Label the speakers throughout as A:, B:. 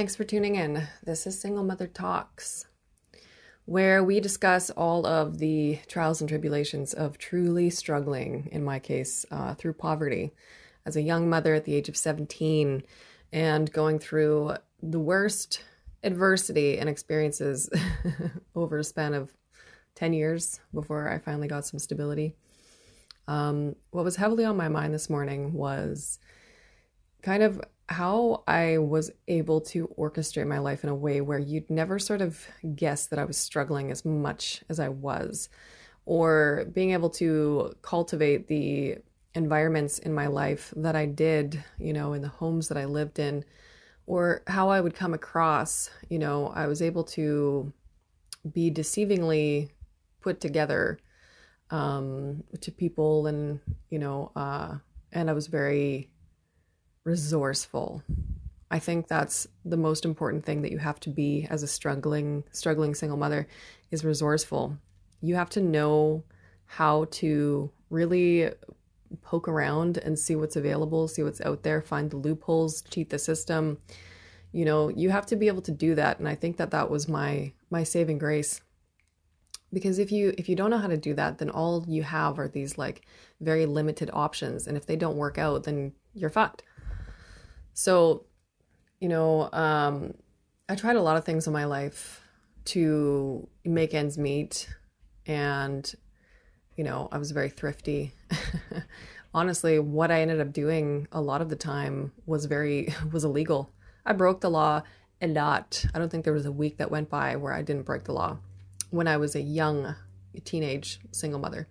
A: Thanks for tuning in. This is Single Mother Talks, where we discuss all of the trials and tribulations of truly struggling, in my case, uh, through poverty as a young mother at the age of 17 and going through the worst adversity and experiences over a span of 10 years before I finally got some stability. Um, what was heavily on my mind this morning was kind of how I was able to orchestrate my life in a way where you'd never sort of guess that I was struggling as much as I was, or being able to cultivate the environments in my life that I did, you know, in the homes that I lived in, or how I would come across, you know, I was able to be deceivingly put together um, to people and, you know, uh, and I was very resourceful. I think that's the most important thing that you have to be as a struggling struggling single mother is resourceful. You have to know how to really poke around and see what's available, see what's out there, find the loopholes, cheat the system. You know, you have to be able to do that and I think that that was my my saving grace. Because if you if you don't know how to do that, then all you have are these like very limited options and if they don't work out, then you're fucked. So, you know, um I tried a lot of things in my life to make ends meet and you know, I was very thrifty. Honestly, what I ended up doing a lot of the time was very was illegal. I broke the law a lot. I don't think there was a week that went by where I didn't break the law when I was a young teenage single mother.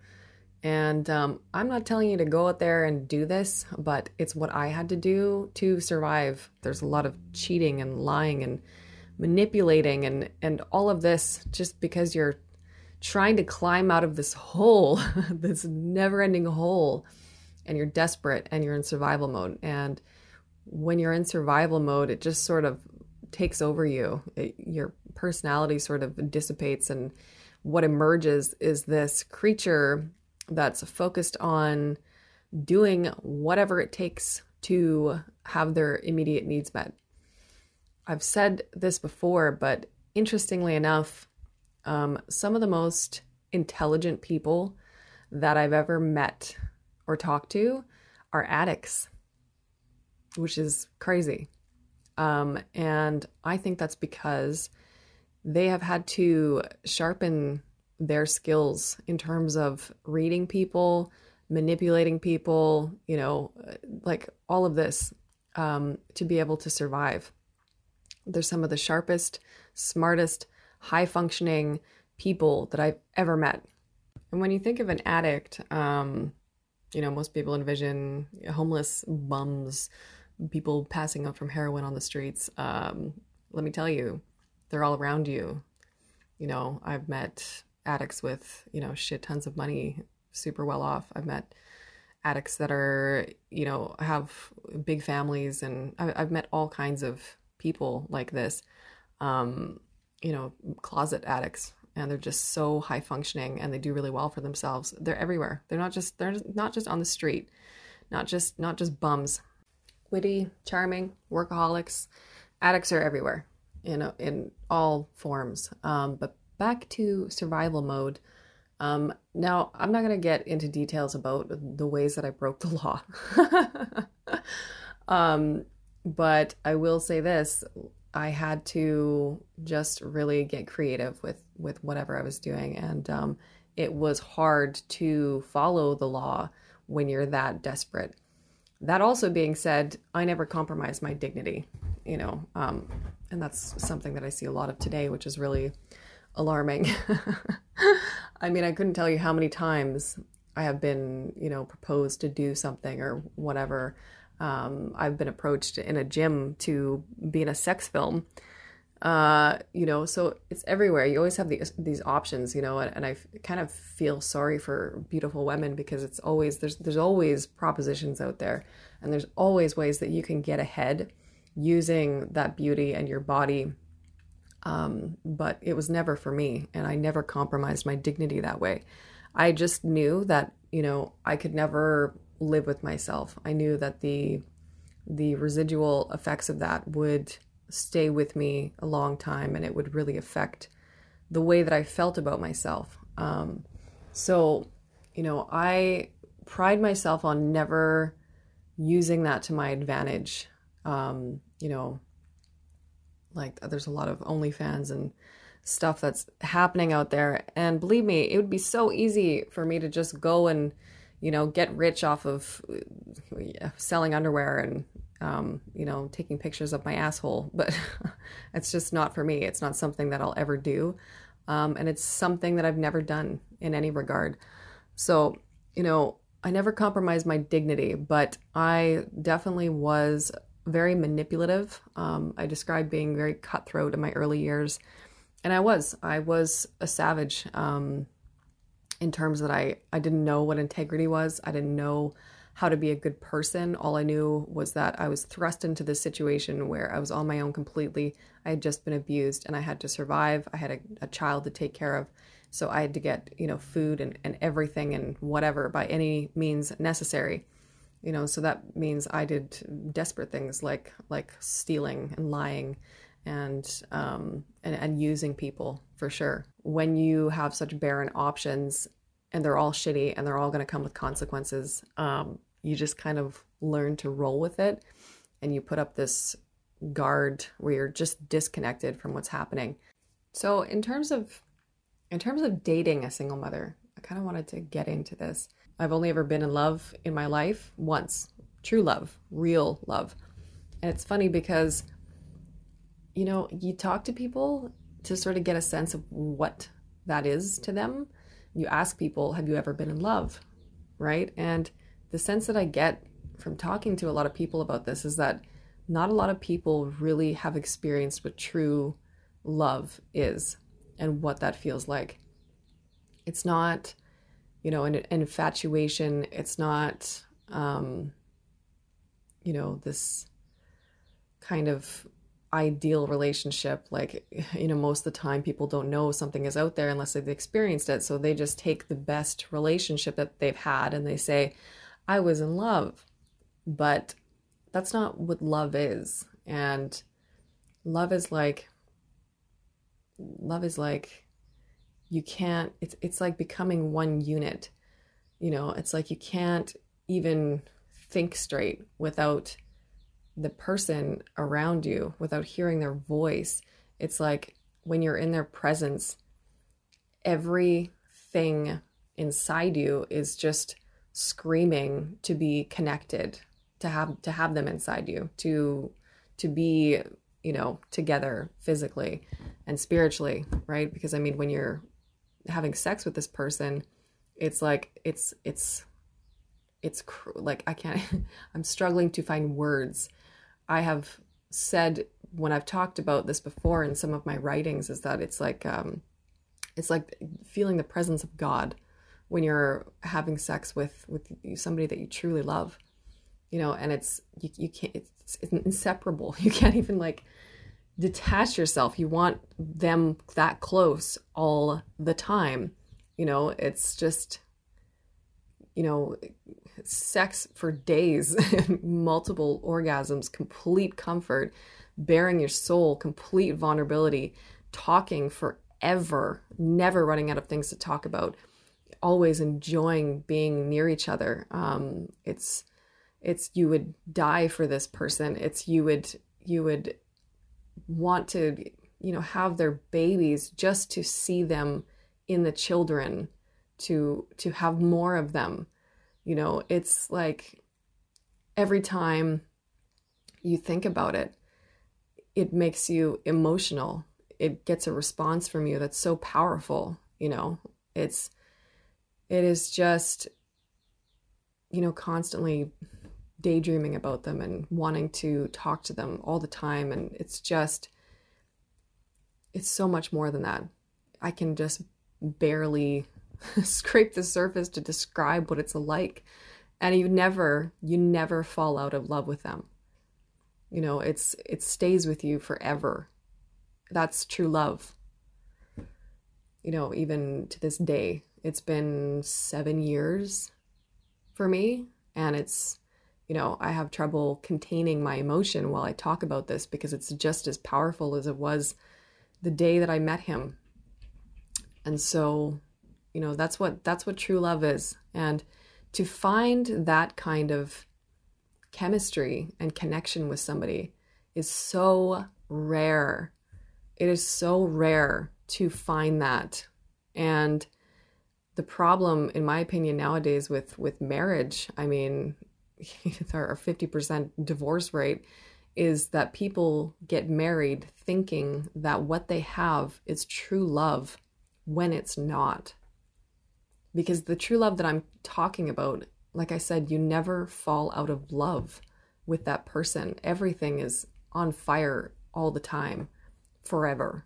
A: And um, I'm not telling you to go out there and do this, but it's what I had to do to survive. There's a lot of cheating and lying and manipulating and and all of this just because you're trying to climb out of this hole, this never ending hole, and you're desperate and you're in survival mode. And when you're in survival mode, it just sort of takes over you. It, your personality sort of dissipates, and what emerges is this creature that's focused on doing whatever it takes to have their immediate needs met. I've said this before, but interestingly enough, um, some of the most intelligent people that I've ever met or talked to are addicts, which is crazy. Um, and I think that's because they have had to sharpen their skills in terms of reading people, manipulating people, you know, like all of this um, to be able to survive. They're some of the sharpest, smartest, high functioning people that I've ever met. And when you think of an addict, um, you know, most people envision homeless bums, people passing out from heroin on the streets. Um, let me tell you, they're all around you. You know, I've met addicts with, you know, shit tons of money, super well off. I've met addicts that are, you know, have big families, and I've met all kinds of people like this. Um, you know, closet addicts and they're just so high functioning and they do really well for themselves. They're everywhere. They're not just they're not just on the street, not just not just bums. Witty, charming, workaholics, addicts are everywhere, you know, in all forms. Um, but back to survival mode. Um, now, I'm not going to get into details about the ways that I broke the law. um, but I will say this I had to just really get creative with with whatever I was doing, and um, it was hard to follow the law when you're that desperate. That also being said, I never compromised my dignity, you know, um, and that's something that I see a lot of today, which is really alarming. I mean, I couldn't tell you how many times I have been, you know, proposed to do something or whatever um, I've been approached in a gym to be in a sex film. Uh, you know, so it's everywhere. You always have these these options, you know, and, and I kind of feel sorry for beautiful women because it's always there's there's always propositions out there, and there's always ways that you can get ahead using that beauty and your body. Um, but it was never for me, and I never compromised my dignity that way. I just knew that you know I could never live with myself. I knew that the the residual effects of that would stay with me a long time and it would really affect the way that I felt about myself. Um, so, you know, I pride myself on never using that to my advantage. Um, you know, like there's a lot of OnlyFans and stuff that's happening out there. And believe me, it would be so easy for me to just go and, you know, get rich off of selling underwear and, um, you know, taking pictures of my asshole. But it's just not for me. It's not something that I'll ever do. Um, and it's something that I've never done in any regard. So, you know, I never compromised my dignity, but I definitely was very manipulative. Um, I described being very cutthroat in my early years, and I was. I was a savage um, in terms that I I didn't know what integrity was. I didn't know how to be a good person. All I knew was that I was thrust into this situation where I was on my own completely. I had just been abused, and I had to survive. I had a, a child to take care of. So I had to get, you know, food and, and everything and whatever by any means necessary. You know, so that means I did desperate things like like stealing and lying and um and, and using people for sure. When you have such barren options and they're all shitty and they're all gonna come with consequences, um, you just kind of learn to roll with it and you put up this guard where you're just disconnected from what's happening. So in terms of in terms of dating a single mother, I kind of wanted to get into this. I've only ever been in love in my life once true love, real love. And it's funny because, you know, you talk to people to sort of get a sense of what that is to them. You ask people, have you ever been in love? Right. And the sense that I get from talking to a lot of people about this is that not a lot of people really have experienced what true love is and what that feels like. It's not, you know, an, an infatuation. It's not, um, you know, this kind of ideal relationship. Like, you know, most of the time people don't know something is out there unless they've experienced it. So they just take the best relationship that they've had and they say, I was in love. But that's not what love is. And love is like love is like you can't it's it's like becoming one unit you know it's like you can't even think straight without the person around you without hearing their voice it's like when you're in their presence everything inside you is just screaming to be connected to have to have them inside you to to be you know together physically and spiritually, right? Because I mean, when you're having sex with this person, it's like it's it's it's cr- like I can't. I'm struggling to find words. I have said when I've talked about this before in some of my writings is that it's like um, it's like feeling the presence of God when you're having sex with with somebody that you truly love, you know. And it's you you can't it's, it's inseparable. You can't even like detach yourself. You want them that close all the time. You know, it's just, you know, sex for days, multiple orgasms, complete comfort, baring your soul, complete vulnerability, talking forever, never running out of things to talk about, always enjoying being near each other. Um, it's, it's you would die for this person. It's you would you would want to you know have their babies just to see them in the children to to have more of them. You know it's like every time you think about it it makes you emotional. It gets a response from you that's so powerful you know. It's it is just you know constantly daydreaming about them and wanting to talk to them all the time. And it's just, it's so much more than that. I can just barely scrape the surface to describe what it's like. And you never, you never fall out of love with them. You know, it's, it stays with you forever. That's true love. You know, even to this day, it's been seven years for me, and it's you know, I have trouble containing my emotion while I talk about this because it's just as powerful as it was the day that I met him. And so, you know, that's what that's what true love is. And to find that kind of chemistry and connection with somebody is so rare. It is so rare to find that. And the problem, in my opinion, nowadays with with marriage, I mean, our 50% divorce rate is that people get married thinking that what they have is true love when it's not. Because the true love that I'm talking about, like I said, you never fall out of love with that person. Everything is on fire all the time, forever.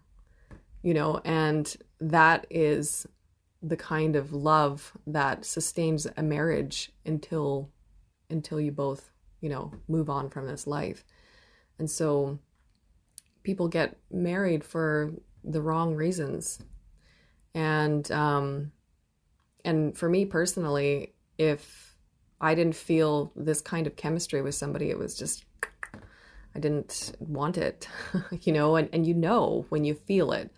A: You know, and that is the kind of love that sustains a marriage until until you both, you know, move on from this life. And so people get married for the wrong reasons. And um and for me personally, if I didn't feel this kind of chemistry with somebody, it was just I didn't want it, you know, and, and you know when you feel it.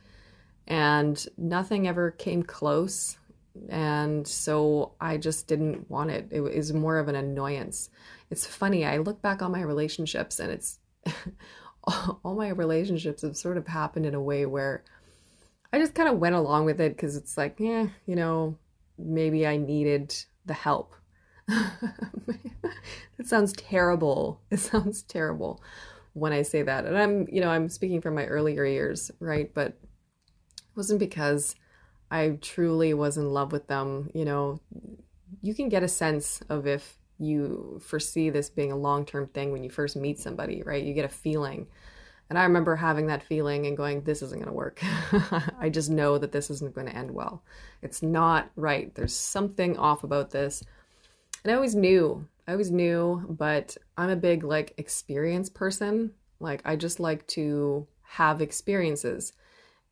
A: And nothing ever came close. And so I just didn't want it. It was more of an annoyance. It's funny, I look back on my relationships and it's all my relationships have sort of happened in a way where I just kind of went along with it because it's like, yeah, you know, maybe I needed the help. it sounds terrible. It sounds terrible when I say that. And I'm, you know, I'm speaking from my earlier years, right? But it wasn't because I truly was in love with them. You know, you can get a sense of if you foresee this being a long term thing when you first meet somebody, right? You get a feeling. And I remember having that feeling and going, this isn't going to work. I just know that this isn't going to end well. It's not right. There's something off about this. And I always knew, I always knew, but I'm a big like experience person. Like I just like to have experiences.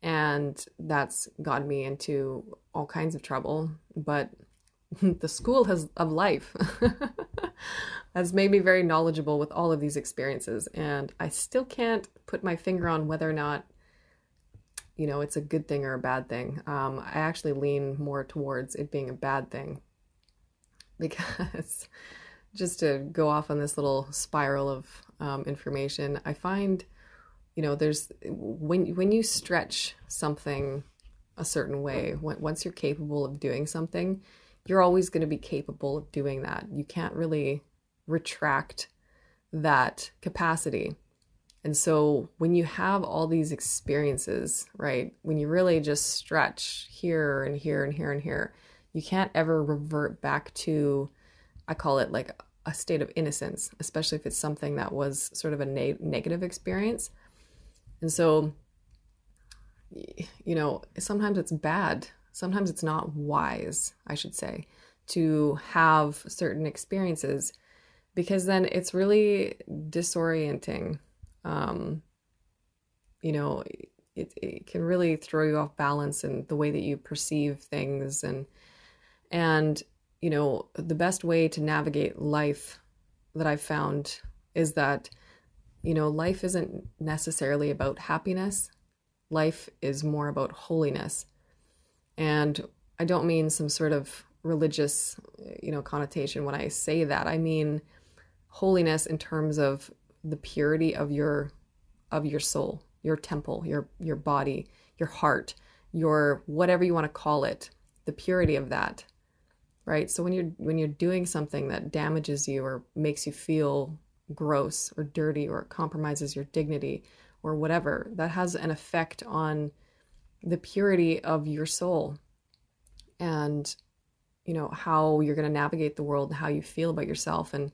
A: And that's got me into all kinds of trouble. But the school has of life has made me very knowledgeable with all of these experiences and i still can't put my finger on whether or not you know it's a good thing or a bad thing um, i actually lean more towards it being a bad thing because just to go off on this little spiral of um, information i find you know there's when when you stretch something a certain way when, once you're capable of doing something you're always going to be capable of doing that. You can't really retract that capacity. And so when you have all these experiences, right, when you really just stretch here and here and here and here, you can't ever revert back to, I call it like a state of innocence, especially if it's something that was sort of a negative experience. And so, you know, sometimes it's bad sometimes it's not wise, I should say, to have certain experiences because then it's really disorienting. Um, you know, it, it can really throw you off balance and the way that you perceive things and and you know the best way to navigate life that i've found is that you know life isn't necessarily about happiness life is more about holiness and I don't mean some sort of religious, you know, connotation when I say that. I mean holiness in terms of the purity of your of your soul, your temple, your your body, your heart, your whatever you want to call it, the purity of that. Right? So when you're when you're doing something that damages you or makes you feel gross or dirty or compromises your dignity or whatever, that has an effect on the purity of your soul and you know how you're going to navigate the world how you feel about yourself. And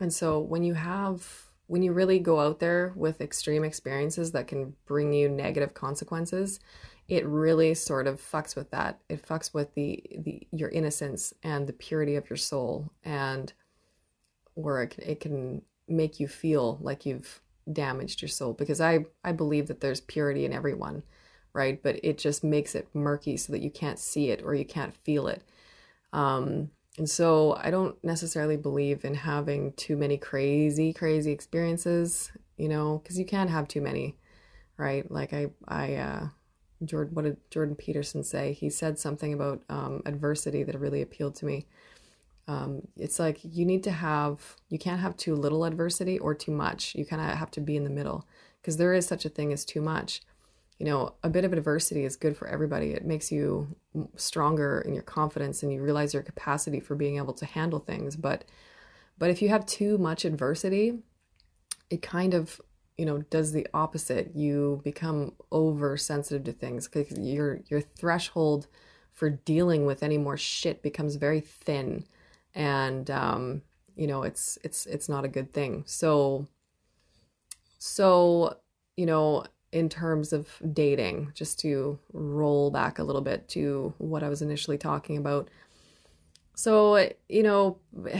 A: and so when you have when you really go out there with extreme experiences that can bring you negative consequences it really sort of fucks with that. It fucks with the the your innocence and the purity of your soul and or it can, it can make you feel like you've damaged your soul because i i believe that there's purity in everyone right? But it just makes it murky so that you can't see it or you can't feel it. Um, And so I don't necessarily believe in having too many crazy, crazy experiences, you know, because you can have too many, right? Like I, I, uh, Jordan, what did Jordan Peterson say? He said something about um, adversity that really appealed to me. Um, it's like you need to have, you can't have too little adversity or too much. You kind of have to be in the middle because there is such a thing as too much. You know, a bit of adversity is good for everybody. It makes you stronger in your confidence and you realize your capacity for being able to handle things. But, but if you have too much adversity, it kind of you know does the opposite you become oversensitive to things because your your threshold for dealing with any more shit becomes very thin and um you know it's it's it's not a good thing so so you know in terms of dating just to roll back a little bit to what i was initially talking about so you know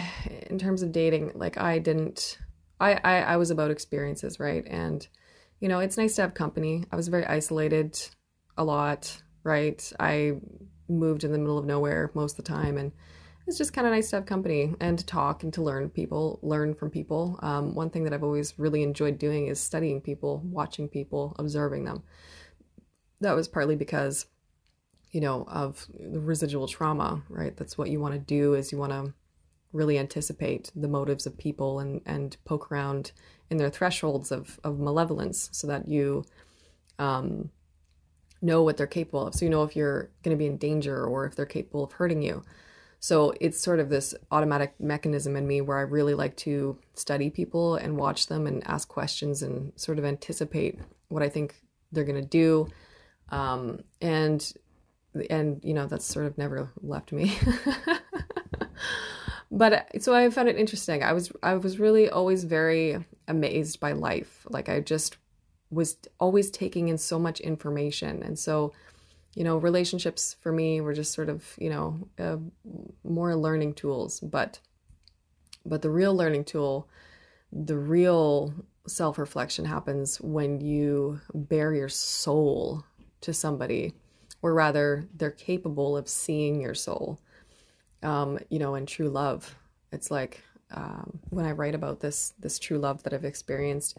A: in terms of dating like i didn't I, I, I was about experiences, right? And, you know, it's nice to have company. I was very isolated a lot, right? I moved in the middle of nowhere most of the time and it's just kind of nice to have company and to talk and to learn people, learn from people. Um, one thing that I've always really enjoyed doing is studying people, watching people, observing them. That was partly because, you know, of the residual trauma, right? That's what you want to do is you want to really anticipate the motives of people and, and poke around in their thresholds of, of malevolence so that you um, know what they're capable of. So you know if you're going to be in danger or if they're capable of hurting you. So it's sort of this automatic mechanism in me where I really like to study people and watch them and ask questions and sort of anticipate what I think they're going to do. Um, and and you know that's sort of never left me. but so I found it interesting. I was I was really always very amazed by life. Like I just was always taking in so much information, and so you know relationships for me were just sort of you know uh, more learning tools. But but the real learning tool, the real self reflection happens when you bare your soul to somebody, or rather, they're capable of seeing your soul um, you know, and true love. It's like um, when I write about this this true love that I've experienced,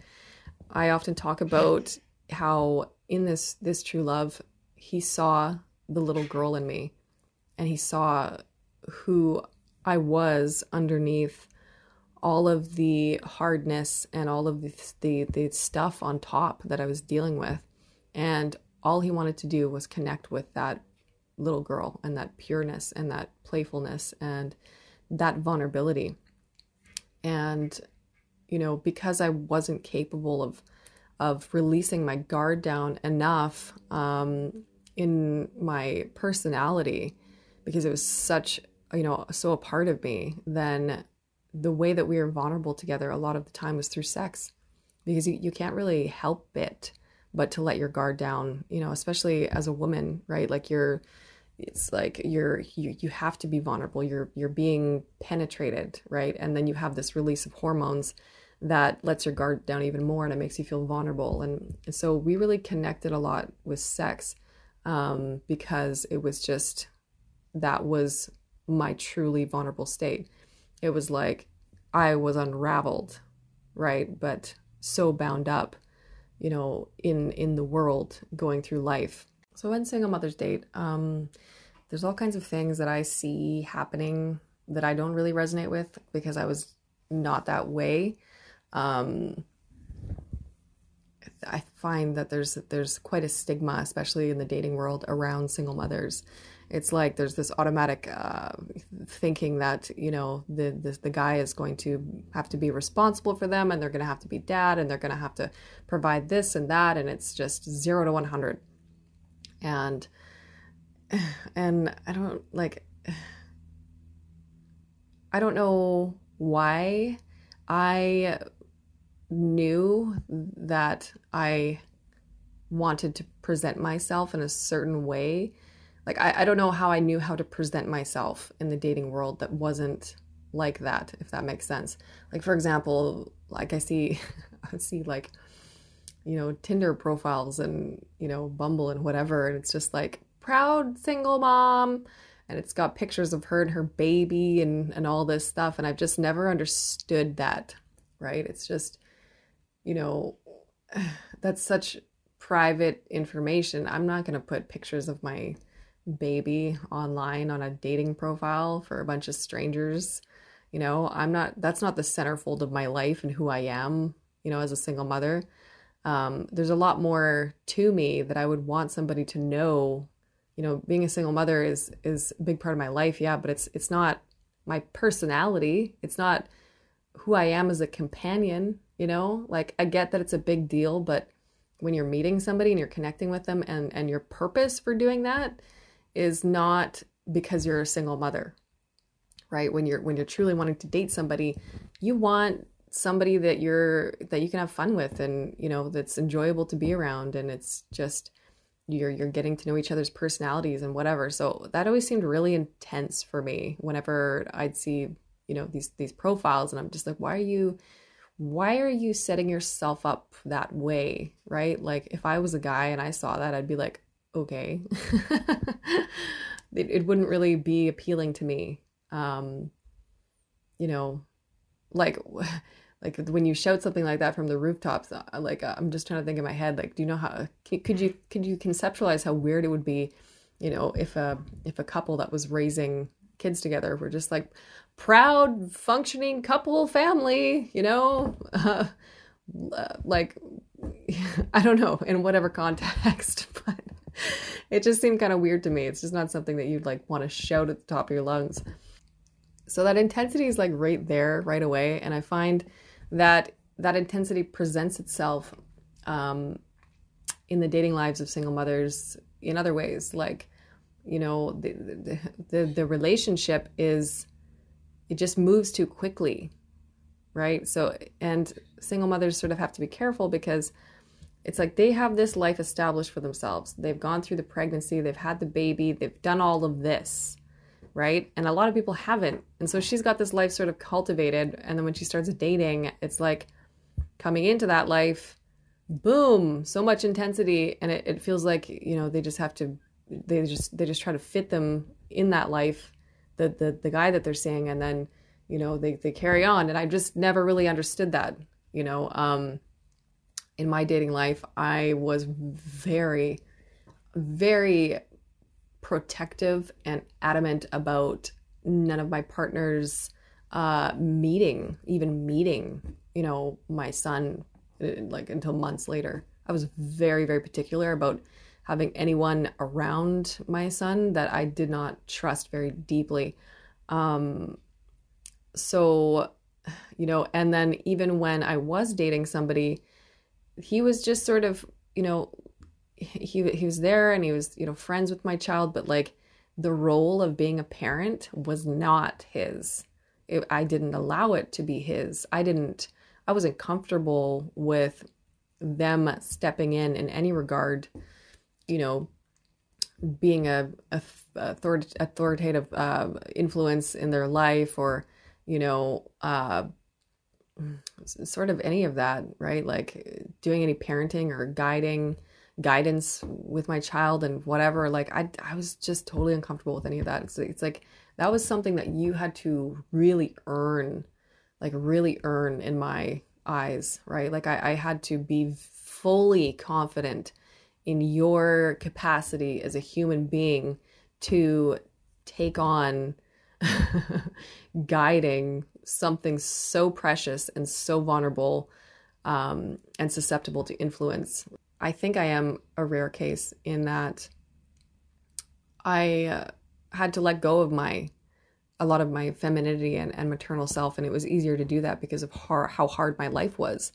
A: I often talk about how in this this true love, he saw the little girl in me, and he saw who I was underneath all of the hardness and all of the, the the stuff on top that I was dealing with, and all he wanted to do was connect with that little girl and that pureness and that playfulness and that vulnerability. And, you know, because I wasn't capable of of releasing my guard down enough um, in my personality, because it was such, you know, so a part of me, then the way that we were vulnerable together a lot of the time was through sex. Because you, you can't really help it but to let your guard down you know especially as a woman right? Like you're it's like you're you you have to be vulnerable. You're you're being penetrated right? And then you have this release of hormones that lets your guard down even more and it makes you feel vulnerable. And, and so we really connected a lot with sex um, because it was just that was my truly vulnerable state. It was like i was unraveled right? But so bound up you know in in the world going through life. So when single mothers date, um, there's all kinds of things that I see happening that I don't really resonate with because I was not that way. Um, I find that there's there's quite a stigma, especially in the dating world, around single mothers. It's like there's this automatic uh, thinking that you know the, the the guy is going to have to be responsible for them, and they're going to have to be dad, and they're going to have to provide this and that, and it's just zero to one hundred and and I don't like I don't know why I knew that I wanted to present myself in a certain way. Like I, I don't know how I knew how to present myself in the dating world that wasn't like that, if that makes sense. Like for example, like I see I see like you know, Tinder profiles and, you know, Bumble and whatever. And it's just like proud single mom. and it's got pictures of her and her baby and and all this stuff and I've just never understood that, right? It's just you know that's such private information. I'm not going to put pictures of my baby online on a dating profile for a bunch of strangers. You know, I'm not, that's not the centerfold of my life and who I am, you know, as a single mother. Um, there's a lot more to me that I would want somebody to know. You know, being a single mother is is a big part of my life, yeah, but it's it's not my personality. It's not who I am as a companion, you know? Like I get that it's a big deal, but when you're meeting somebody and you're connecting with them and and your purpose for doing that is not because you're a single mother right when you're when you're truly wanting to date somebody you want somebody that you're that you can have fun with and you know that's enjoyable to be around and it's just you're you're getting to know each other's personalities and whatever so that always seemed really intense for me whenever i'd see you know these these profiles and i'm just like why are you why are you setting yourself up that way right like if i was a guy and i saw that i'd be like okay. it, it wouldn't really be appealing to me. Um, you know, like like when you shout something like that from the rooftops, uh, like uh, I'm just trying to think in my head, like, do you know how could you could you conceptualize how weird it would be, you know, if a if a couple that was raising kids together We're just like proud functioning couple family, you know, uh, like I don't know in whatever context, but it just seemed kind of weird to me. It's just not something that you'd like want to shout at the top of your lungs. So that intensity is like right there, right away, and I find that that intensity presents itself um, in the dating lives of single mothers in other ways. Like, you know, the the, the, the relationship is it just moves too quickly, right? So, and single mothers sort of have to be careful because it's like they have this life established for themselves. They've gone through the pregnancy, they've had the baby, they've done all of this, right? And a lot of people haven't. And so she's got this life sort of cultivated. And then when she starts dating, it's like coming into that life, boom, so much intensity. And it, it feels like, you know, they just have to, they just, they just try to fit them in that life, the, the, the guy that they're seeing. And then, you know, they, they carry on. And I just never really understood that, you know, um, in my dating life, I was very, very protective and adamant about none of my partners uh, meeting, even meeting, you know, my son, uh, like until months later. I was very, very particular about having anyone around my son that I did not trust very deeply. Um, so, you know, and then even when I was dating somebody, he was just sort of, you know, he he was there and he was, you know, friends with my child, but like the role of being a parent was not his. It, I didn't allow it to be his. I didn't I wasn't comfortable with them stepping in in any regard, you know, being a, a authoritative uh, influence in their life or, you know, uh, sort of any of that, right? Like doing any parenting or guiding guidance with my child and whatever like I I was just totally uncomfortable with any of that. It's, it's like that was something that you had to really earn like really earn in my eyes, right? Like I, I had to be fully confident in your capacity as a human being to take on guiding something so precious and so vulnerable um, and susceptible to influence. I think I am a rare case in that I uh, had to let go of my a lot of my femininity and, and maternal self, and it was easier to do that because of how, how hard my life was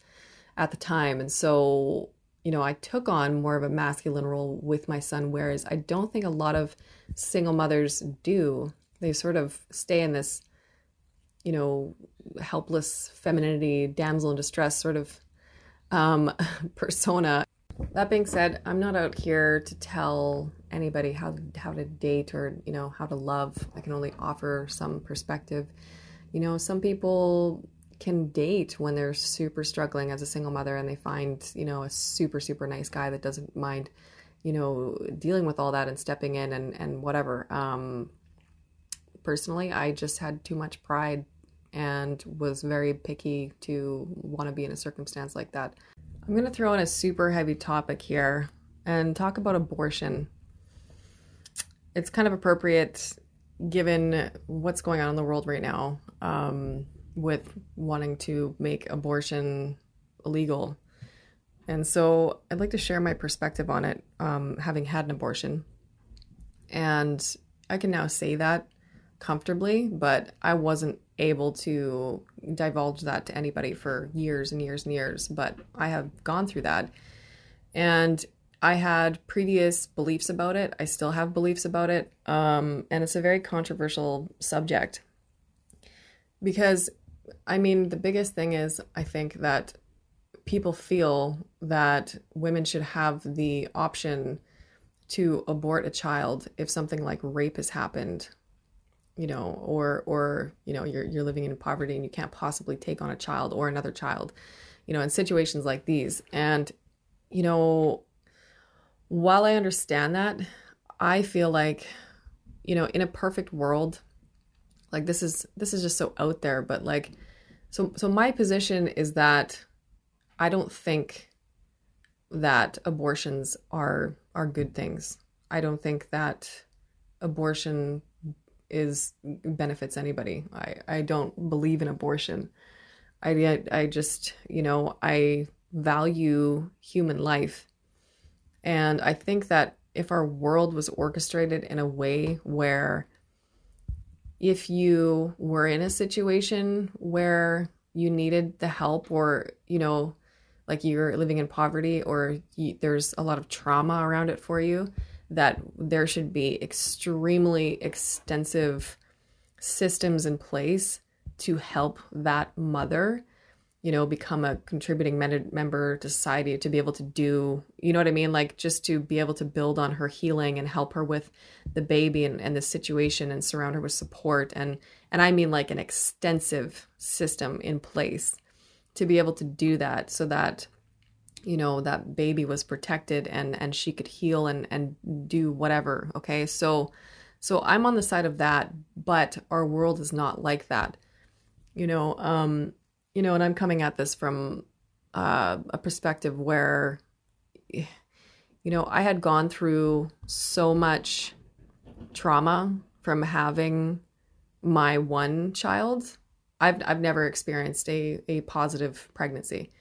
A: at the time. And so, you know, I took on more of a masculine role with my son, whereas I don't think a lot of single mothers do. They sort of stay in this you know, helpless femininity, damsel in distress sort of um, persona. That being said, I'm not out here to tell anybody how how to date or you know how to love. I can only offer some perspective. You know, some people can date when they're super struggling as a single mother and they find you know a super super nice guy that doesn't mind you know dealing with all that and stepping in and and whatever um personally. I just had too much pride and was very picky to want to be in a circumstance like that. I'm going to throw in a super heavy topic here and talk about abortion. It's kind of appropriate given what's going on in the world right now um, with wanting to make abortion illegal. And so I'd like to share my perspective on it, um, having had an abortion. And I can now say that comfortably, but I wasn't able to divulge that to anybody for years and years and years. But I have gone through that. And I had previous beliefs about it. I still have beliefs about it. Um, and it's a very controversial subject. Because, I mean, the biggest thing is, I think that people feel that women should have the option to abort a child if something like rape has happened you know or or you know you're you're living in poverty and you can't possibly take on a child or another child you know in situations like these. And you know while i understand that i feel like you know in a perfect world like this is this is just so out there but like so so my position is that i don't think that abortions are are good things i don't think that abortion is benefits anybody. I, I don't believe in abortion. I, I just, you know, I value human life. And I think that if our world was orchestrated in a way where if you were in a situation where you needed the help or, you know, like you're living in poverty or you, there's a lot of trauma around it for you, that there should be extremely extensive systems in place to help that mother you know become a contributing member to society to be able to do you know what i mean? Like just to be able to build on her healing and help her with the baby and, and the situation and surround her with support and and i mean like an extensive system in place to be able to do that so that you know that baby was protected and and she could heal and and do whatever okay? So so i'm on the side of that but our world is not like that you know? Um you know and i'm coming at this from uh, a perspective where you know i had gone through so much trauma from having my one child i've i've never experienced a a positive pregnancy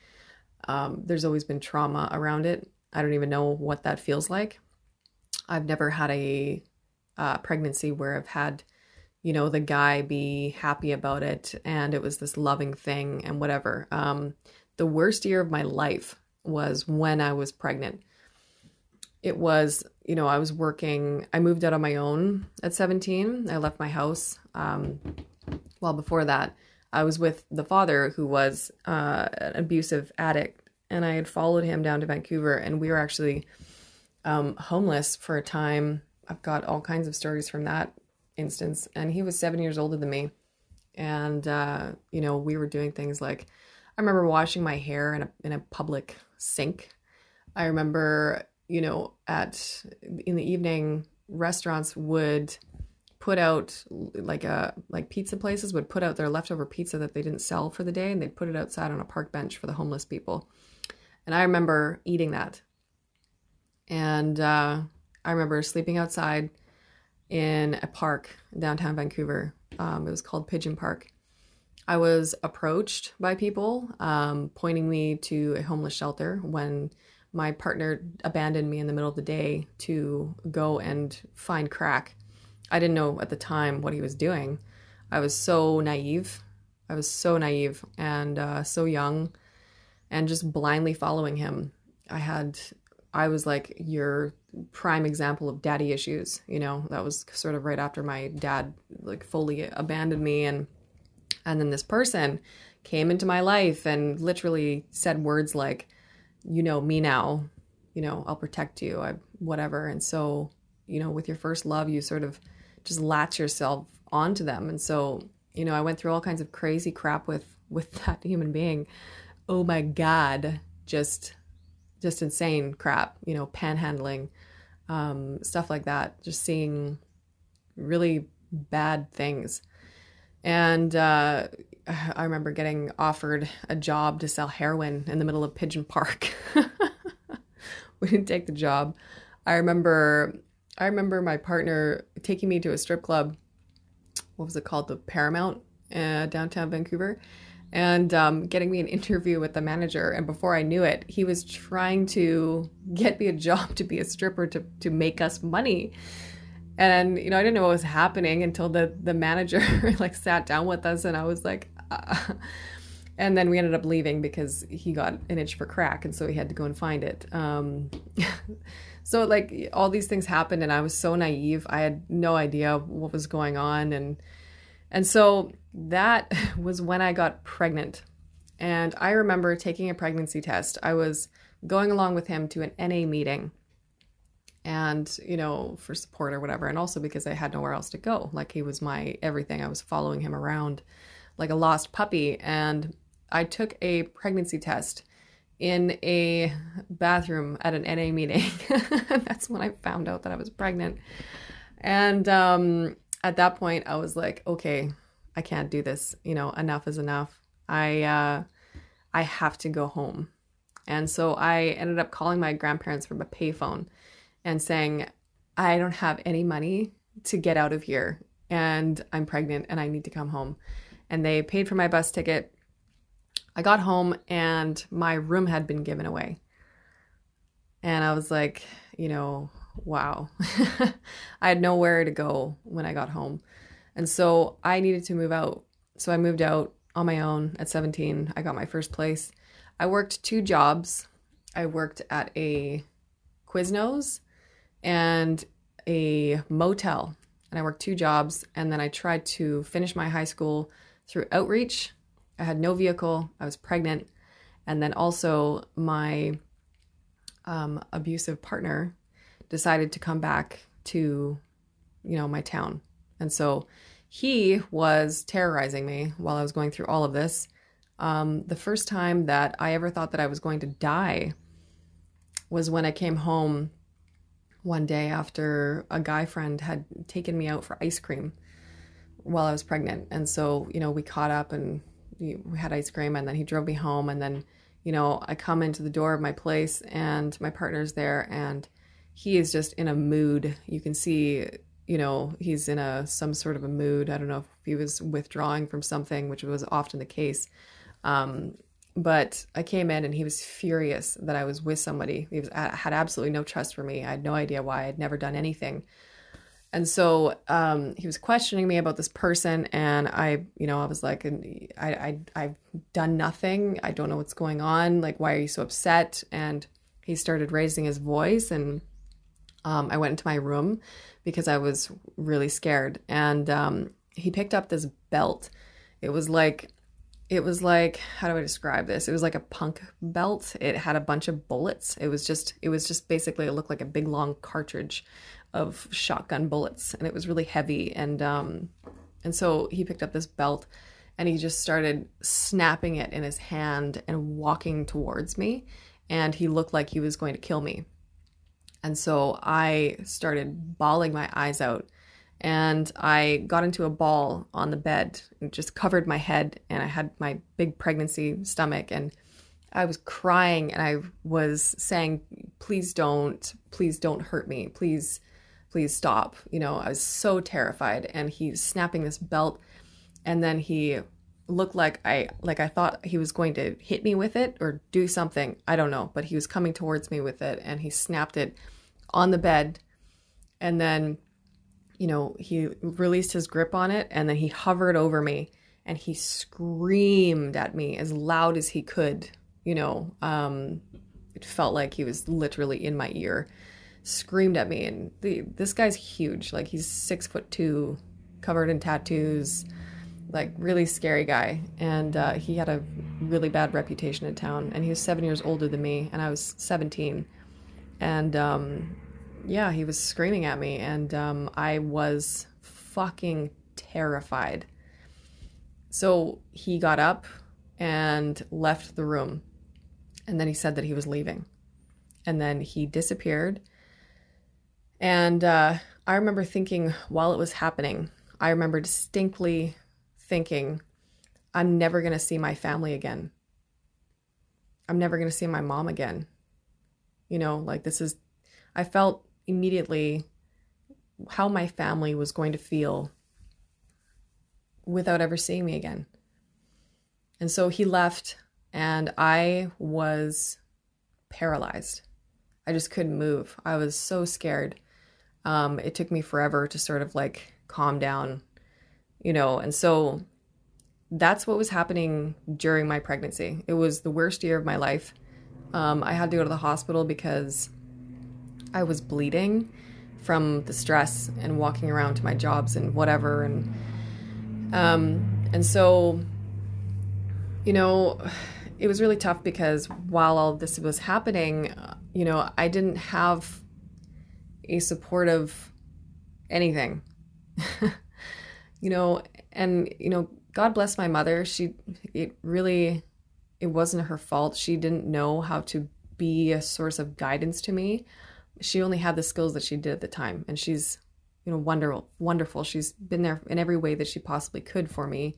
A: um, there's always been trauma around it. I don't even know what that feels like. I've never had a uh, pregnancy where I've had, you know, the guy be happy about it and it was this loving thing and whatever. Um, the worst year of my life was when I was pregnant. It was, you know, I was working, I moved out on my own at 17. I left my house. Um, well, before that, I was with the father who was uh, an abusive addict, and I had followed him down to Vancouver, and we were actually um, homeless for a time. I've got all kinds of stories from that instance, and he was seven years older than me, and uh, you know we were doing things like I remember washing my hair in a in a public sink. I remember you know at in the evening restaurants would put out like a like pizza places would put out their leftover pizza that they didn't sell for the day and they'd put it outside on a park bench for the homeless people. And i remember eating that. And uh, i remember sleeping outside in a park downtown vancouver um, it was called pigeon park i was approached by people um, pointing me to a homeless shelter when my partner abandoned me in the middle of the day to go and find crack I didn't know at the time what he was doing. I was so naive. I was so naive and uh, so young and just blindly following him. I had, I was like your prime example of daddy issues. You know, that was sort of right after my dad like fully abandoned me. And, and then this person came into my life and literally said words like, you know, me now, you know, I'll protect you, I, whatever. And so, you know, with your first love, you sort of, just latch yourself onto them. And so, you know, I went through all kinds of crazy crap with with that human being. Oh my god, just just insane crap, you know, panhandling, um, stuff like that. Just seeing really bad things. And uh, I remember getting offered a job to sell heroin in the middle of Pigeon Park. we didn't take the job. I remember I remember my partner taking me to a strip club. What was it called? The Paramount, uh, downtown Vancouver, and um, getting me an interview with the manager. And before I knew it, he was trying to get me a job to be a stripper to to make us money. And you know, I didn't know what was happening until the the manager like sat down with us, and I was like. Uh, and then we ended up leaving because he got an itch for crack and so he had to go and find it um, so like all these things happened and i was so naive i had no idea what was going on and and so that was when i got pregnant. And i remember taking a pregnancy test. I was going along with him to an na meeting and you know for support or whatever and also because i had nowhere else to go. Like he was my everything. I was following him around like a lost puppy. And i took a pregnancy test in a bathroom at an NA meeting. That's when I found out that I was pregnant. And um, at that point, I was like, okay, I can't do this. You know, enough is enough. I uh, I have to go home. And so I ended up calling my grandparents from a payphone and saying, I don't have any money to get out of here, and I'm pregnant, and I need to come home. And they paid for my bus ticket I got home and my room had been given away. And I was like, you know, wow. I had nowhere to go when I got home. And so I needed to move out. So I moved out on my own at 17. I got my first place. I worked two jobs. I worked at a Quiznos and a motel. And I worked two jobs. And then I tried to finish my high school through outreach I had no vehicle. I was pregnant. And then also, my um, abusive partner decided to come back to, you know, my town. And so he was terrorizing me while I was going through all of this. Um, the first time that I ever thought that I was going to die was when I came home one day after a guy friend had taken me out for ice cream while I was pregnant. And so, you know, we caught up and we had ice cream and then he drove me home and then you know i come into the door of my place and my partner's there and he is just in a mood. You can see you know he's in a some sort of a mood. I don't know if he was withdrawing from something which was often the case. Um, but i came in and he was furious that i was with somebody. He was had absolutely no trust for me. I had no idea why. I'd never done anything. And so um, he was questioning me about this person, and I, you know, I was like, I, I, I've done nothing. I don't know what's going on. Like, why are you so upset? And he started raising his voice, and um, I went into my room because I was really scared. And um, he picked up this belt. It was like, it was like, how do I describe this? It was like a punk belt. It had a bunch of bullets. It was just, it was just basically, it looked like a big long cartridge of shotgun bullets and it was really heavy and um and so he picked up this belt and he just started snapping it in his hand and walking towards me and he looked like he was going to kill me and so i started bawling my eyes out and i got into a ball on the bed and just covered my head and i had my big pregnancy stomach and i was crying and i was saying please don't please don't hurt me please please stop. You know, I was so terrified. And he's snapping this belt. And then he looked like I like I thought he was going to hit me with it or do something. I don't know, but he was coming towards me with it and he snapped it on the bed. And then you know, he released his grip on it and then he hovered over me and he screamed at me as loud as he could. You know, um, it felt like he was literally in my ear screamed at me. And the, this guy's huge. Like he's six foot two, covered in tattoos, like really scary guy. And uh, he had a really bad reputation in town. And he was seven years older than me, and I was 17. And um, yeah, he was screaming at me, and um, I was fucking terrified. So he got up and left the room. And then he said that he was leaving. And then he disappeared and uh, I remember thinking while it was happening, I remember distinctly thinking, I'm never going to see my family again. I'm never going to see my mom again. You know, like this is, I felt immediately how my family was going to feel without ever seeing me again. And so he left, and I was paralyzed. I just couldn't move. I was so scared. Um, it took me forever to sort of like calm down, you know, and so that's what was happening during my pregnancy. It was the worst year of my life. Um, I had to go to the hospital because I was bleeding from the stress and walking around to my jobs and whatever. And um, and so, you know, it was really tough because while all this was happening, you know, I didn't have a supportive anything. you know, and you know, God bless my mother. She it really it wasn't her fault. She didn't know how to be a source of guidance to me. She only had the skills that she did at the time and she's you know wonderful wonderful. She's been there in every way that she possibly could for me.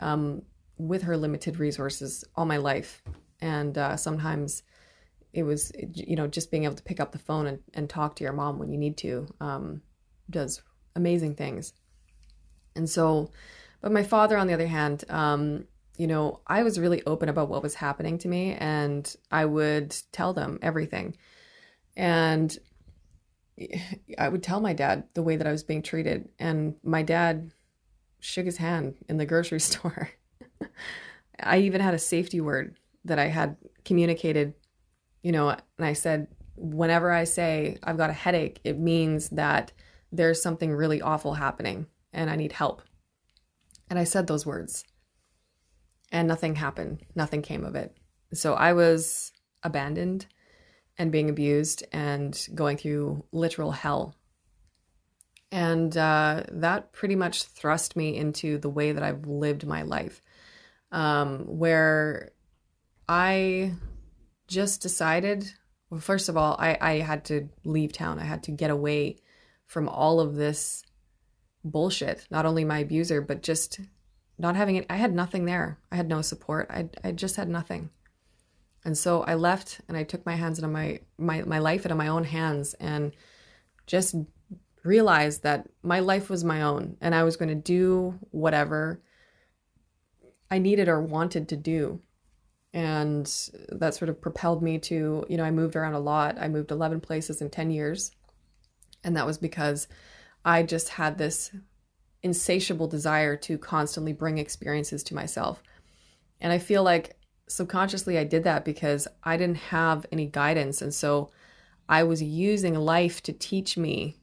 A: Um, with her limited resources all my life and uh, sometimes it was you know just being able to pick up the phone and, and talk to your mom when you need to um, does amazing things and so but my father on the other hand um, you know i was really open about what was happening to me and i would tell them everything and i would tell my dad the way that i was being treated and my dad shook his hand in the grocery store i even had a safety word that i had communicated you know, and I said, whenever I say I've got a headache, it means that there's something really awful happening and I need help. And I said those words and nothing happened. Nothing came of it. So I was abandoned and being abused and going through literal hell. And uh, that pretty much thrust me into the way that I've lived my life, um, where I just decided well first of all I, I had to leave town. I had to get away from all of this bullshit not only my abuser but just not having it i had nothing there. I had no support. I, I just had nothing and so i left and i took my hands into my, my my life into my own hands and just realized that my life was my own and i was going to do whatever i needed or wanted to do. And that sort of propelled me to you know i moved around a lot. I moved 11 places in 10 years. And that was because i just had this insatiable desire to constantly bring experiences to myself. And i feel like subconsciously i did that because i didn't have any guidance and so i was using life to teach me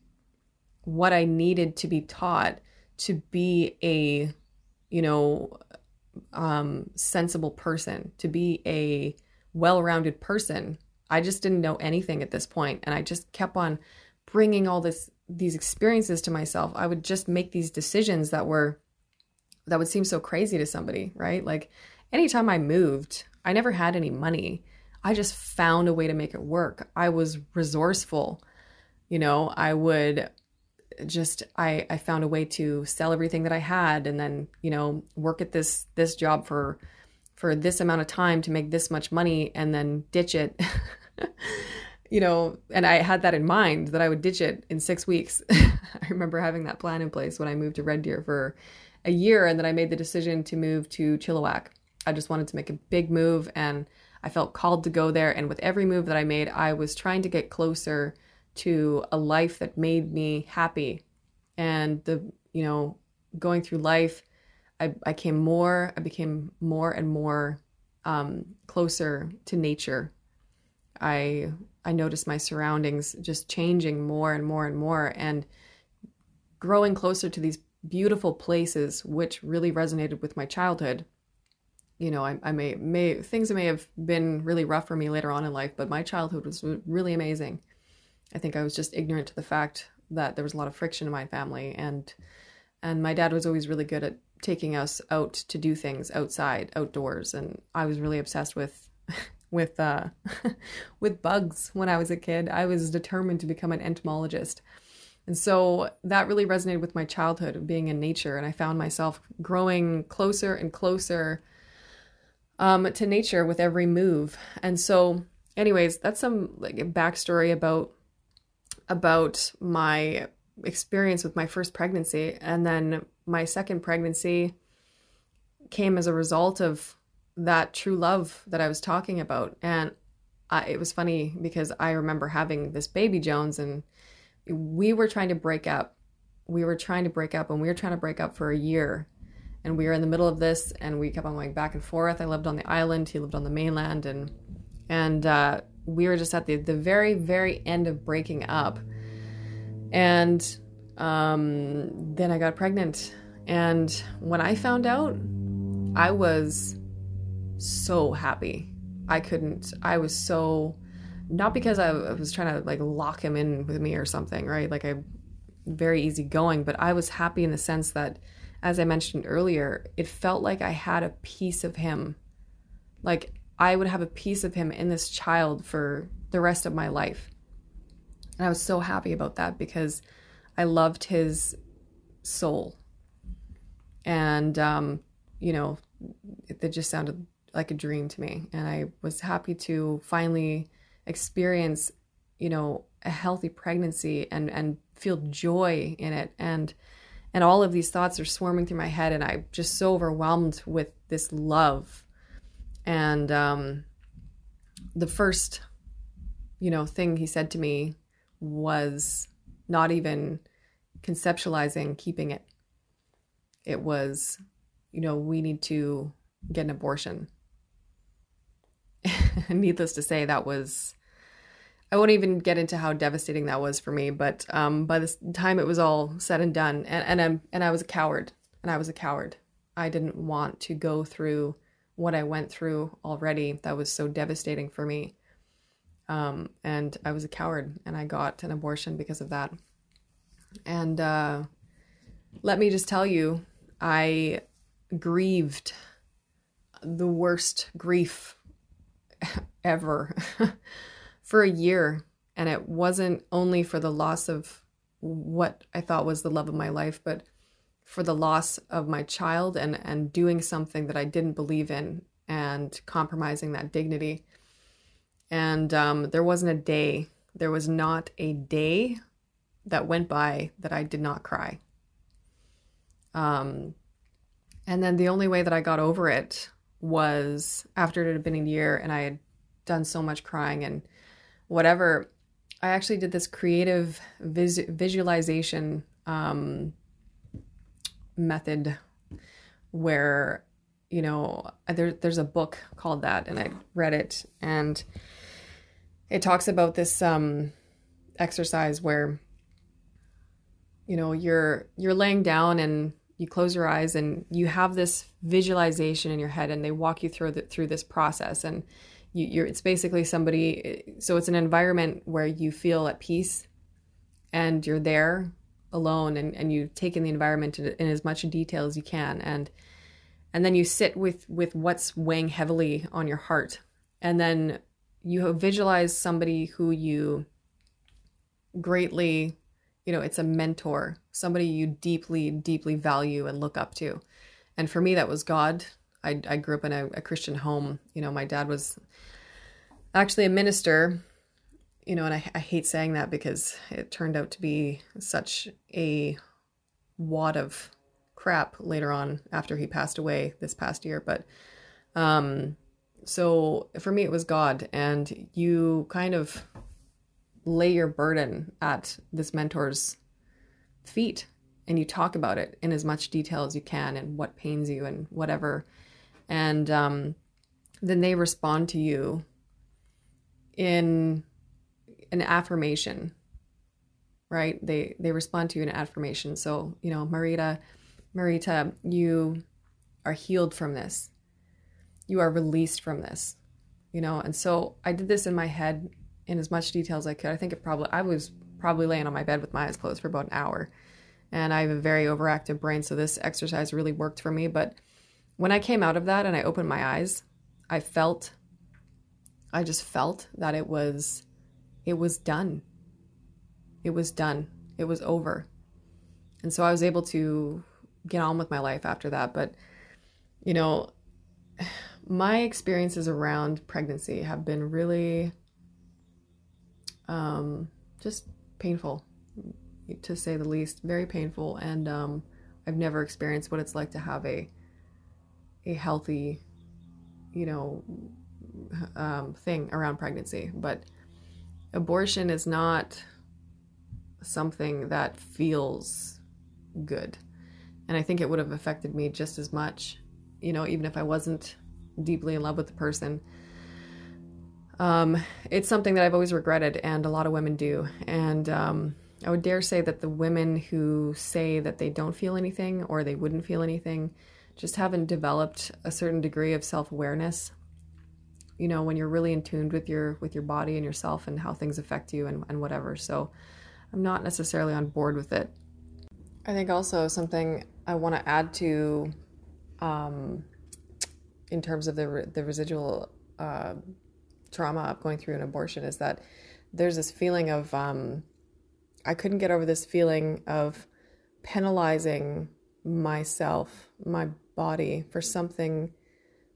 A: what i needed to be taught to be a you know um, sensible person, to be a well rounded person. I just didn't know anything at this point, and I just kept on bringing all this these experiences to myself. I would just make these decisions that were that would seem so crazy to somebody, right? Like anytime I moved, I never had any money. I just found a way to make it work. I was resourceful. You know, I would just I I found a way to sell everything that I had and then, you know, work at this this job for for this amount of time to make this much money and then ditch it. you know, and I had that in mind that I would ditch it in 6 weeks. I remember having that plan in place when I moved to Red Deer for a year and then I made the decision to move to Chilliwack. I just wanted to make a big move and I felt called to go there and with every move that I made, I was trying to get closer to a life that made me happy. And the, you know, going through life, I, I came more, I became more and more um, closer to nature. I I noticed my surroundings just changing more and more and more and growing closer to these beautiful places which really resonated with my childhood. You know, I, I may may things may have been really rough for me later on in life, but my childhood was really amazing. I think I was just ignorant to the fact that there was a lot of friction in my family and and my dad was always really good at taking us out to do things outside, outdoors, and I was really obsessed with with uh with bugs when I was a kid. I was determined to become an entomologist. And so that really resonated with my childhood being in nature. And I found myself growing closer and closer um, to nature with every move. And so, anyways, that's some like backstory about about my experience with my first pregnancy. And then my second pregnancy came as a result of that true love that I was talking about. And I, it was funny because I remember having this baby Jones and we were trying to break up. We were trying to break up and we were trying to break up for a year. And we were in the middle of this and we kept on going back and forth. I lived on the island, he lived on the mainland and and uh, we were just at the, the very, very end of breaking up. And um, then I got pregnant. And when I found out, I was so happy. I couldn't, I was so, not because I was trying to like lock him in with me or something, right? Like I'm very easygoing, but I was happy in the sense that, as I mentioned earlier, it felt like I had a piece of him. Like I would have a piece of him in this child for the rest of my life. And I was so happy about that because I loved his soul. And, um, you know, it, it just sounded like a dream to me. And I was happy to finally experience, you know, a healthy pregnancy and, and feel joy in it. And, and all of these thoughts are swarming through my head. And I'm just so overwhelmed with this love. And, um, the first, you know, thing he said to me was not even conceptualizing keeping it. It was, you know, we need to get an abortion. Needless to say, that was, I won't even get into how devastating that was for me, but um, by the time it was all said and done, and, and, I'm, and I was a coward, and I was a coward. I didn't want to go through what I went through already that was so devastating for me. Um, and I was a coward and I got an abortion because of that. And uh, let me just tell you, I grieved the worst grief ever for a year. And it wasn't only for the loss of what I thought was the love of my life, but for the loss of my child and, and doing something that I didn't believe in and compromising that dignity. And um, there wasn't a day, there was not a day that went by that I did not cry. Um, and then the only way that I got over it was after it had been a year and I had done so much crying and whatever. I actually did this creative vis- visualization um, method where you know there, there's a book called that and i read it and it talks about this um, exercise where you know you're you're laying down and you close your eyes and you have this visualization in your head and they walk you through the, through this process and you, you're it's basically somebody so it's an environment where you feel at peace and you're there alone and, and you take in the environment in, in as much detail as you can and and then you sit with with what's weighing heavily on your heart and then you visualize somebody who you greatly, you know, it's a mentor, somebody you deeply, deeply value and look up to. And for me, that was God. I, I grew up in a, a Christian home. You know, my dad was actually a minister, you know, and I, I hate saying that because it turned out to be such a wad of crap later on after he passed away this past year. But um, so for me, it was God, and you kind of lay your burden at this mentor's feet and you talk about it in as much detail as you can and what pains you and whatever. And um, then they respond to you in an affirmation, right? They they respond to you in affirmation. So, you know, Marita, Marita, you are healed from this. You are released from this you know? And so i did this in my head in as much detail as i could. I think it probably i was probably laying on my bed with my eyes closed for about an hour. And i have a very overactive brain so this exercise really worked for me. But when i came out of that and i opened my eyes i felt i just felt that it was it was done it was done It was over. And so I was able to get on with my life after that. But, you know, my experiences around pregnancy have been really um, just painful, to say the least. Very painful. And um, I've never experienced what it's like to have a a healthy, you know, um, thing around pregnancy. But abortion is not something that feels good. And I think it would have affected me just as much, you know, even if I wasn't deeply in love with the person. Um, it's something that I've always regretted, and a lot of women do. And um, I would dare say that the women who say that they don't feel anything or they wouldn't feel anything just haven't developed a certain degree of self-awareness you know when you're really in tune with your with your body and yourself and how things affect you and, and whatever. So i'm not necessarily on board with it. I think also something i want to add to um, in terms of the, the residual uh, trauma of going through an abortion is that there's this feeling of um, i couldn't get over this feeling of penalizing myself my body for something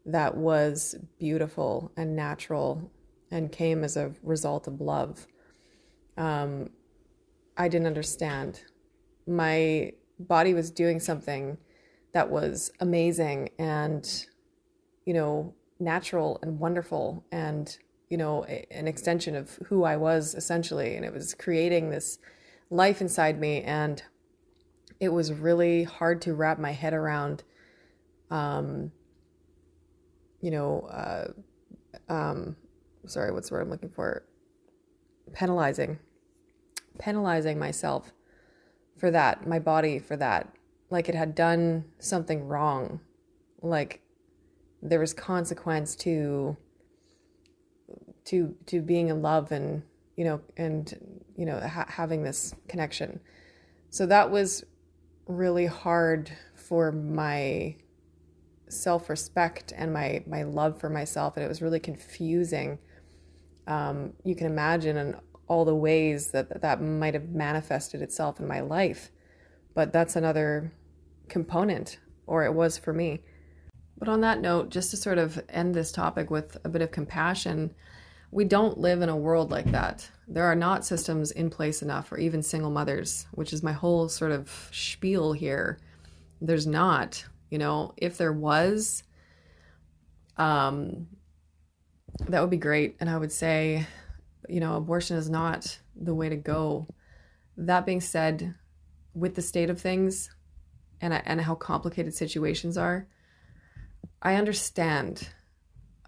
A: that was beautiful and natural and came as a result of love. Um, I didn't understand. My body was doing something that was amazing and, you know, natural and wonderful and, you know, a, an extension of who I was essentially. And it was creating this life inside me. And it was really hard to wrap my head around um, you know, uh, um, sorry, what's the word I'm looking for? Penalizing, penalizing myself for that, my body for that, like it had done something wrong, like there was consequence to to to being in love and you know and you know ha- having this connection. So that was really hard for my self-respect and my my love for myself and it was really confusing. Um, you can imagine in all the ways that that might have manifested itself in my life but that's another component or it was for me. But on that note just to sort of end this topic with a bit of compassion we don't live in a world like that. There are not systems in place enough for even single mothers which is my whole sort of spiel here. There's not you know, if there was, um, that would be great. And I would say, you know, abortion is not the way to go. That being said, with the state of things and, and how complicated situations are, I understand.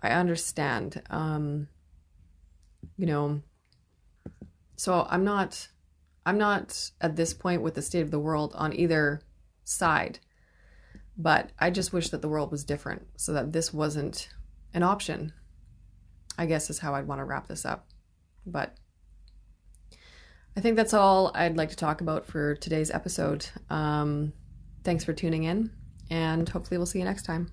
A: I understand. Um, you know, so I'm not, I'm not at this point with the state of the world on either side. But I just wish that the world was different so that this wasn't an option, I guess is how I'd want to wrap this up. But I think that's all I'd like to talk about for today's episode. Um, thanks for tuning in, and hopefully, we'll see you next time.